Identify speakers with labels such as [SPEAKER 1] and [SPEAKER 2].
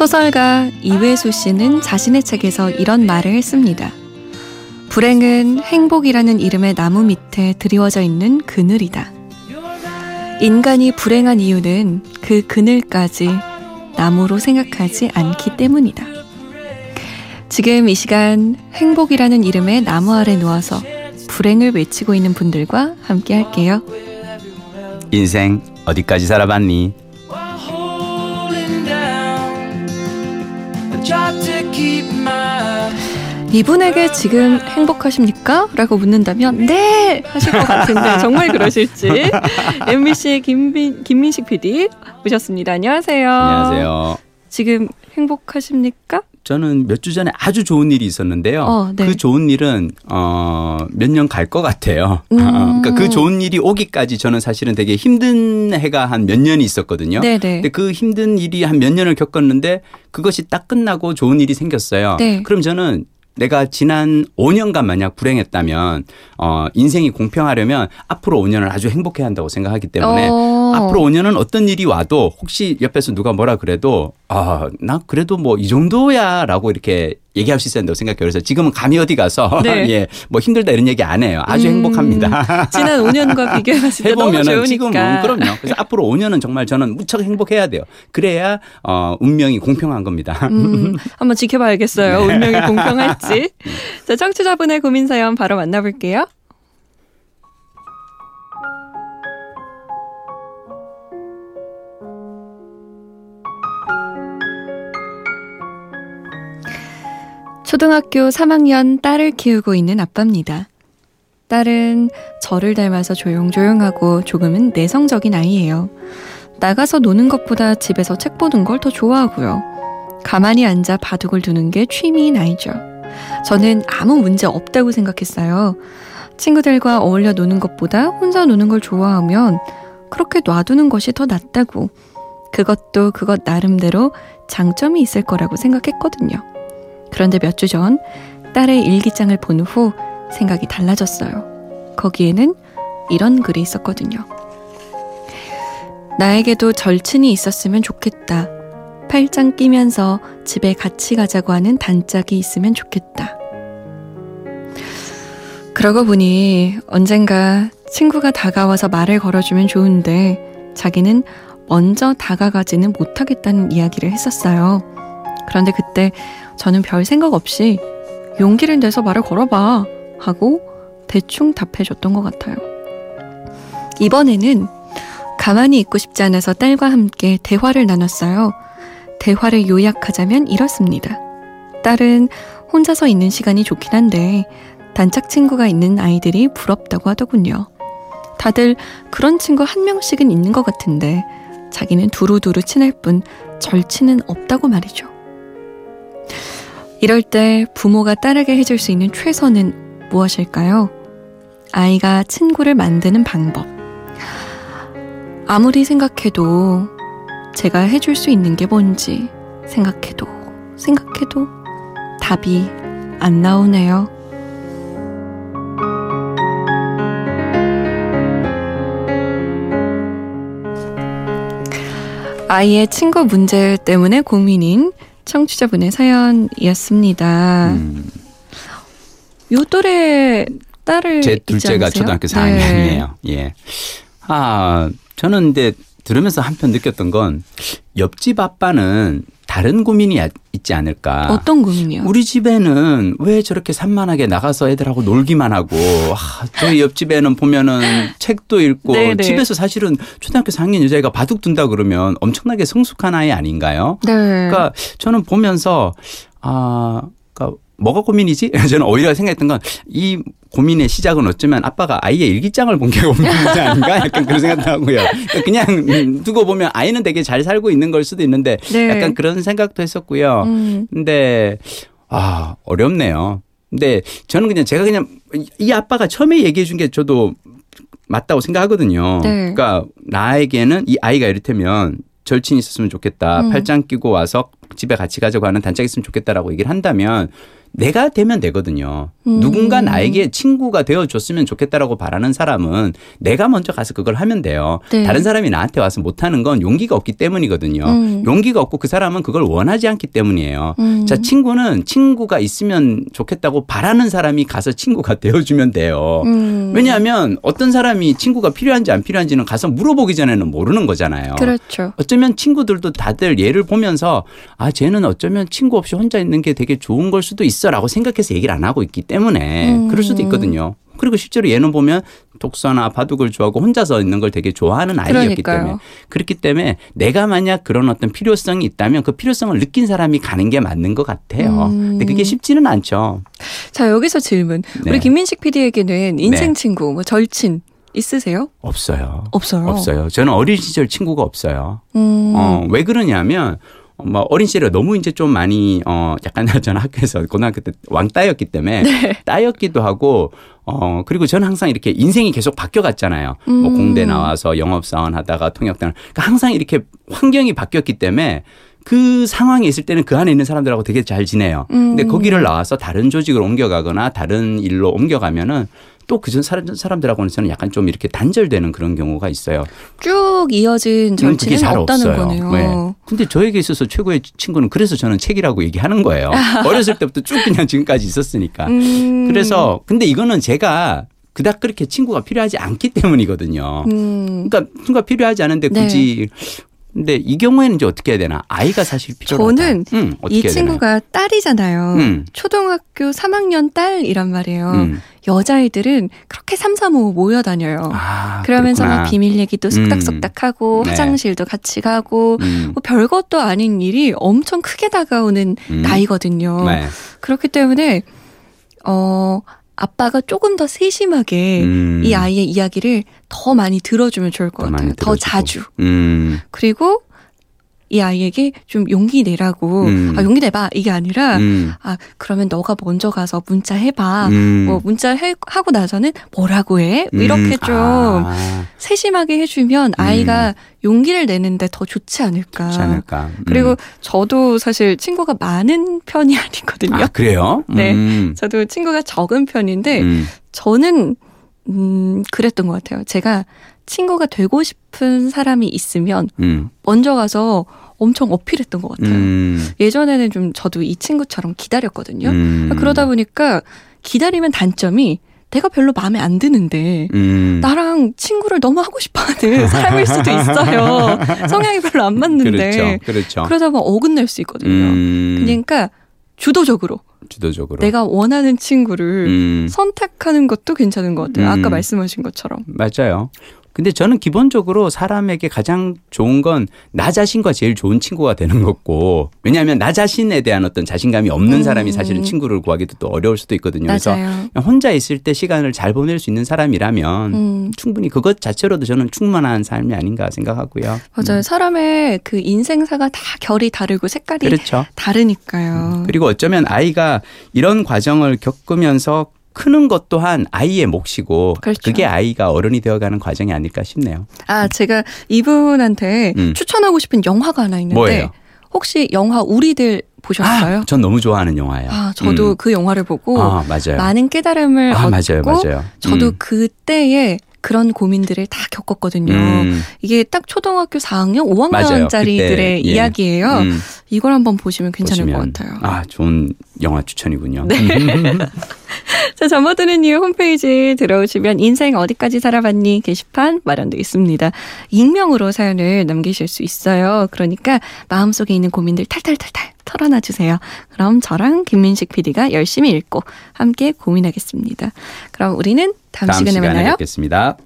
[SPEAKER 1] 소설가 이회수 씨는 자신의 책에서 이런 말을 했습니다. 불행은 행복이라는 이름의 나무 밑에 드리워져 있는 그늘이다. 인간이 불행한 이유는 그 그늘까지 나무로 생각하지 않기 때문이다. 지금 이 시간 행복이라는 이름의 나무 아래 누워서 불행을 외치고 있는 분들과 함께 할게요.
[SPEAKER 2] 인생 어디까지 살아봤니?
[SPEAKER 1] 이분에게 지금 행복하십니까? 라고 묻는다면 네! 하실 것 같은데 정말 그러실지 MBC의 김빈, 김민식 PD 모셨습니다. 안녕하세요.
[SPEAKER 2] 안녕하세요.
[SPEAKER 1] 지금 행복하십니까?
[SPEAKER 2] 저는 몇 주 전에 아주 좋은 일이 있었는데요.
[SPEAKER 1] 어, 네.
[SPEAKER 2] 그 좋은 일은 어, 몇 년 갈 것 같아요.
[SPEAKER 1] 음.
[SPEAKER 2] 어, 그러니까 그 좋은 일이 오기까지 저는 사실은 되게 힘든 해가 한 몇 년이 있었거든요.
[SPEAKER 1] 네네.
[SPEAKER 2] 근데 그 힘든 일이 한 몇 년을 겪었는데 그것이 딱 끝나고 좋은 일이 생겼어요.
[SPEAKER 1] 네.
[SPEAKER 2] 그럼 저는 내가 지난 5년간 만약 불행했다면 어 인생이 공평하려면 앞으로 5년을 아주 행복해야 한다고 생각하기 때문에
[SPEAKER 1] 어.
[SPEAKER 2] 앞으로 5년은 어떤 일이 와도 혹시 옆에서 누가 뭐라 그래도 아 나 그래도 뭐 이 정도야 라고 이렇게 얘기할 수 있어야 된다고 생각해요. 그래서 지금은 감히 어디 가서
[SPEAKER 1] 네.
[SPEAKER 2] 예 뭐 힘들다 이런 얘기 안 해요. 아주
[SPEAKER 1] 음,
[SPEAKER 2] 행복합니다.
[SPEAKER 1] 지난 5년과 비교해봤을 때 너무 좋으니까.
[SPEAKER 2] 지금은 그럼요. 그래서 앞으로 5년은 정말 저는 무척 행복해야 돼요. 그래야 어 운명이 공평한 겁니다.
[SPEAKER 1] 음, 한번 지켜봐야겠어요.
[SPEAKER 2] 네.
[SPEAKER 1] 운명이 공평할지. 자, 청취자분의 고민 사연 바로 만나볼게요. 초등학교 3학년 딸을 키우고 있는 아빠입니다. 딸은 저를 닮아서 조용조용하고 조금은 내성적인 아이예요. 나가서 노는 것보다 집에서 책 보는 걸 더 좋아하고요. 가만히 앉아 바둑을 두는 게 취미인 아이죠. 저는 아무 문제 없다고 생각했어요. 친구들과 어울려 노는 것보다 혼자 노는 걸 좋아하면 그렇게 놔두는 것이 더 낫다고. 그것도 그것 나름대로 장점이 있을 거라고 생각했거든요. 그런데 몇 주 전 딸의 일기장을 본 후 생각이 달라졌어요. 거기에는 이런 글이 있었거든요. 나에게도 절친이 있었으면 좋겠다. 팔짱 끼면서 집에 같이 가자고 하는 단짝이 있으면 좋겠다. 그러고 보니 언젠가 친구가 다가와서 말을 걸어주면 좋은데 자기는 먼저 다가가지는 못하겠다는 이야기를 했었어요. 그런데 그때 저는 별 생각 없이 용기를 내서 말을 걸어봐 하고 대충 답해줬던 것 같아요. 이번에는 가만히 있고 싶지 않아서 딸과 함께 대화를 나눴어요. 대화를 요약하자면 이렇습니다. 딸은 혼자서 있는 시간이 좋긴 한데 단짝 친구가 있는 아이들이 부럽다고 하더군요. 다들 그런 친구 한 명씩은 있는 것 같은데 자기는 두루두루 친할 뿐 절친은 없다고 말이죠. 이럴 때 부모가 딸에게 해줄 수 있는 최선은 무엇일까요? 아이가 친구를 만드는 방법. 아무리 생각해도 제가 해줄 수 있는 게 뭔지 생각해도 생각해도 답이 안 나오네요. 아이의 친구 문제 때문에 고민인 청취자분의 사연이었습니다.
[SPEAKER 2] 음,
[SPEAKER 1] 요 또래 딸을
[SPEAKER 2] 제 둘째가? 초등학교
[SPEAKER 1] 네.
[SPEAKER 2] 4학년이에요. 예. 아, 저는 근데 들으면서 한편 느꼈던 건 옆집 아빠는 다른 고민이 아- 있지 않을까.
[SPEAKER 1] 어떤 고민이요?
[SPEAKER 2] 우리 집에는 왜 저렇게 산만하게 나가서 애들하고 놀기만 하고 아, 저희 옆집에는 보면은 책도 읽고
[SPEAKER 1] 네네.
[SPEAKER 2] 집에서 사실은 초등학교 4학년 여자애가 바둑 둔다 그러면 엄청나게 성숙한 아이 아닌가요?
[SPEAKER 1] 네.
[SPEAKER 2] 그러니까 저는 보면서 아, 그러니까 뭐가 고민이지? 저는 오히려 생각했던 건 이 고민의 시작은 어쩌면 아빠가 아이의 일기장을 본게 고민이지 아닌가? 약간 그런 생각도 하고요. 그러니까 그냥 두고 보면 아이는 되게 잘 살고 있는 걸 수도 있는데
[SPEAKER 1] 네.
[SPEAKER 2] 약간 그런 생각도 했었고요.
[SPEAKER 1] 음,
[SPEAKER 2] 근데 아 어렵네요. 근데 저는 그냥 제가 그냥 이 아빠가 처음에 얘기해 준 게 저도 맞다고 생각하거든요.
[SPEAKER 1] 네.
[SPEAKER 2] 그러니까 나에게는 이 아이가 이를테면 절친이 있었으면 좋겠다.
[SPEAKER 1] 음.
[SPEAKER 2] 팔짱 끼고 와서 집에 같이 가자고 하는 단짝이 있으면 좋겠다라고 얘기를 한다면 내가 되면 되거든요.
[SPEAKER 1] 음.
[SPEAKER 2] 누군가 나에게 친구가 되어줬으면 좋겠다라고 바라는 사람은 내가 먼저 가서 그걸 하면 돼요.
[SPEAKER 1] 네.
[SPEAKER 2] 다른 사람이 나한테 와서 못하는 건 용기가 없기 때문이거든요.
[SPEAKER 1] 음.
[SPEAKER 2] 용기가 없고 그 사람은 그걸 원하지 않기 때문이에요.
[SPEAKER 1] 음.
[SPEAKER 2] 자, 친구는 친구가 있으면 좋겠다고 바라는 사람이 가서 친구가 되어주면 돼요.
[SPEAKER 1] 음.
[SPEAKER 2] 왜냐하면 어떤 사람이 친구가 필요한지 안 필요한지는 가서 물어보기 전에는 모르는 거잖아요.
[SPEAKER 1] 그렇죠.
[SPEAKER 2] 어쩌면 친구들도 다들 얘를 보면서 아 쟤는 어쩌면 친구 없이 혼자 있는 게 되게 좋은 걸 수도 있어 라고 생각해서 얘기를 안 하고 있기 때문에
[SPEAKER 1] 음.
[SPEAKER 2] 그럴 수도 있거든요. 그리고 실제로 얘는 보면 독서나 바둑을 좋아하고 혼자서 있는 걸 되게 좋아하는 아이였기. 때문에 그렇기 때문에 내가 만약 그런 어떤 필요성이 있다면 그 필요성을 느낀 사람이 가는 게 맞는 것 같아요.
[SPEAKER 1] 음.
[SPEAKER 2] 근데 그게 쉽지는 않죠.
[SPEAKER 1] 자, 여기서 질문.
[SPEAKER 2] 네.
[SPEAKER 1] 우리 김민식 PD에게는 인생
[SPEAKER 2] 네.
[SPEAKER 1] 친구, 뭐 절친 있으세요?
[SPEAKER 2] 없어요.
[SPEAKER 1] 없어요.
[SPEAKER 2] 없어요. 저는 어린 시절 친구가 없어요.
[SPEAKER 1] 음.
[SPEAKER 2] 어, 왜 그러냐면 어, 뭐 어린 시절에 너무 이제 좀 많이 어 약간 저는 학교에서 고등학교 때 왕따였기 때문에
[SPEAKER 1] 네.
[SPEAKER 2] 따였기도 하고 어 그리고 저는 항상 이렇게 인생이 계속 바뀌어 갔잖아요. 뭐
[SPEAKER 1] 음.
[SPEAKER 2] 공대 나와서 영업 사원 하다가 통역당 그러니까 항상 이렇게 환경이 바뀌었기 때문에 그 상황에 있을 때는 그 안에 있는 사람들하고 되게 잘 지내요. 근데
[SPEAKER 1] 음.
[SPEAKER 2] 거기를 나와서 다른 조직을 옮겨가거나 다른 일로 옮겨가면은 또 그전 사람, 사람들하고는 저는 약간 좀 이렇게 단절되는 그런 경우가 있어요.
[SPEAKER 1] 쭉 이어진
[SPEAKER 2] 잘
[SPEAKER 1] 없다는
[SPEAKER 2] 없어요.
[SPEAKER 1] 거네요.
[SPEAKER 2] 네. 근데 저에게 있어서 최고의 친구는 그래서 저는 책이라고 얘기하는 거예요. 어렸을 때부터 쭉 그냥 지금까지 있었으니까.
[SPEAKER 1] 음.
[SPEAKER 2] 그래서 근데 이거는 제가 그닥 그렇게 친구가 필요하지 않기 때문이거든요.
[SPEAKER 1] 음.
[SPEAKER 2] 그러니까 친구가 필요하지 않은데
[SPEAKER 1] 네.
[SPEAKER 2] 굳이 근데 이 경우에는 이제 어떻게 해야 되나? 아이가 사실 필요하다.
[SPEAKER 1] 저는
[SPEAKER 2] 음,
[SPEAKER 1] 이
[SPEAKER 2] 되나요?
[SPEAKER 1] 친구가 딸이잖아요.
[SPEAKER 2] 음.
[SPEAKER 1] 초등학교 3학년 딸이란 말이에요.
[SPEAKER 2] 음.
[SPEAKER 1] 여자애들은 그렇게 삼삼오오 모여 다녀요.
[SPEAKER 2] 아,
[SPEAKER 1] 그러면서
[SPEAKER 2] 그렇구나.
[SPEAKER 1] 막 비밀 얘기도 쑥닥쑥닥하고
[SPEAKER 2] 네.
[SPEAKER 1] 화장실도 같이 가고
[SPEAKER 2] 음.
[SPEAKER 1] 뭐 별것도 아닌 일이 엄청 크게 다가오는
[SPEAKER 2] 음.
[SPEAKER 1] 나이거든요.
[SPEAKER 2] 네.
[SPEAKER 1] 그렇기 때문에 어 아빠가 조금 더 세심하게
[SPEAKER 2] 음.
[SPEAKER 1] 이 아이의 이야기를 더 많이 들어주면 좋을 것
[SPEAKER 2] 더
[SPEAKER 1] 같아요. 더. 자주.
[SPEAKER 2] 음.
[SPEAKER 1] 그리고 이 아이에게 좀 용기 내라고
[SPEAKER 2] 음.
[SPEAKER 1] 아 용기 내봐 이게 아니라
[SPEAKER 2] 음.
[SPEAKER 1] 아 그러면 너가 먼저 가서 문자 해봐
[SPEAKER 2] 음.
[SPEAKER 1] 뭐 문자 해, 하고 나서는 뭐라고 해 이렇게
[SPEAKER 2] 음.
[SPEAKER 1] 좀
[SPEAKER 2] 아,
[SPEAKER 1] 세심하게 해주면 아이가 용기를 내는데 더 좋지 않을까.
[SPEAKER 2] 그렇지 않을까. 음.
[SPEAKER 1] 그리고 저도 사실 친구가 많은 편이 아니거든요.
[SPEAKER 2] 아, 그래요?
[SPEAKER 1] 네.
[SPEAKER 2] 음.
[SPEAKER 1] 저도 친구가 적은 편인데
[SPEAKER 2] 음.
[SPEAKER 1] 저는 음 그랬던 것 같아요. 제가 친구가 되고 싶은 사람이 있으면
[SPEAKER 2] 음.
[SPEAKER 1] 먼저 가서 엄청 어필했던 것 같아요.
[SPEAKER 2] 음.
[SPEAKER 1] 예전에는 좀 저도 이 친구처럼 기다렸거든요.
[SPEAKER 2] 음.
[SPEAKER 1] 그러다 보니까 기다리면 단점이 내가 별로 마음에 안 드는데
[SPEAKER 2] 음.
[SPEAKER 1] 나랑 친구를 너무 하고 싶어하는 사람일 수도 있어요. 성향이 별로 안 맞는데
[SPEAKER 2] 그렇죠. 그렇죠.
[SPEAKER 1] 그러다 보면 어긋날 수 있거든요.
[SPEAKER 2] 음.
[SPEAKER 1] 그러니까 주도적으로
[SPEAKER 2] 주도적으로.
[SPEAKER 1] 내가 원하는 친구를
[SPEAKER 2] 음.
[SPEAKER 1] 선택하는 것도 괜찮은 것 같아요. 아까
[SPEAKER 2] 음.
[SPEAKER 1] 말씀하신 것처럼.
[SPEAKER 2] 맞아요. 근데 저는 기본적으로 사람에게 가장 좋은 건 나 자신과 제일 좋은 친구가 되는 거고 왜냐하면 나 자신에 대한 어떤 자신감이 없는
[SPEAKER 1] 음.
[SPEAKER 2] 사람이 사실은 친구를 구하기도 또 어려울 수도 있거든요. 그래서 혼자 있을 때 시간을 잘 보낼 수 있는 사람이라면
[SPEAKER 1] 음,
[SPEAKER 2] 충분히 그것 자체로도 저는 충분한 삶이 아닌가 생각하고요.
[SPEAKER 1] 맞아요. 사람의 그 인생사가 다 결이 다르고 색깔이
[SPEAKER 2] 그렇죠.
[SPEAKER 1] 다르니까요.
[SPEAKER 2] 그리고 어쩌면 아이가 이런 과정을 겪으면서 크는 것 또한 아이의 몫이고
[SPEAKER 1] 그렇죠.
[SPEAKER 2] 게 아이가 어른이 되어가는 과정이 아닐까 싶네요.
[SPEAKER 1] 아, 제가 이분한테
[SPEAKER 2] 음.
[SPEAKER 1] 추천하고 싶은 영화가 하나 있는데
[SPEAKER 2] 뭐예요?
[SPEAKER 1] 혹시 영화 우리들 보셨어요?
[SPEAKER 2] 아, 전 너무 좋아하는 영화예요.
[SPEAKER 1] 아, 저도
[SPEAKER 2] 음.
[SPEAKER 1] 그 영화를 보고
[SPEAKER 2] 아.
[SPEAKER 1] 많은 깨달음을
[SPEAKER 2] 아,
[SPEAKER 1] 얻고
[SPEAKER 2] 맞아요, 맞아요.
[SPEAKER 1] 저도
[SPEAKER 2] 음.
[SPEAKER 1] 그때에 그런 고민들을 다 겪었거든요.
[SPEAKER 2] 음.
[SPEAKER 1] 이게 딱 초등학교 4학년,
[SPEAKER 2] 맞아요.
[SPEAKER 1] 5학년짜리들의
[SPEAKER 2] 그때, 예.
[SPEAKER 1] 이야기예요.
[SPEAKER 2] 음,
[SPEAKER 1] 이걸 한번 보시면 괜찮을
[SPEAKER 2] 보시면.
[SPEAKER 1] 것 같아요.
[SPEAKER 2] 아, 좋은 영화 추천이군요.
[SPEAKER 1] 네. 자, 잠어드는 이유 홈페이지 들어오시면 인생 어디까지 살아봤니 게시판 마련되어 있습니다. 익명으로 사연을 남기실 수 있어요. 그러니까 마음속에 있는 고민들 탈탈탈탈 털어놔 주세요. 그럼 저랑 김민식 PD가 열심히 읽고 함께 고민하겠습니다. 그럼 우리는 다음,
[SPEAKER 2] 다음
[SPEAKER 1] 시간에
[SPEAKER 2] 시간에
[SPEAKER 1] 만나요.
[SPEAKER 2] 뵙겠습니다.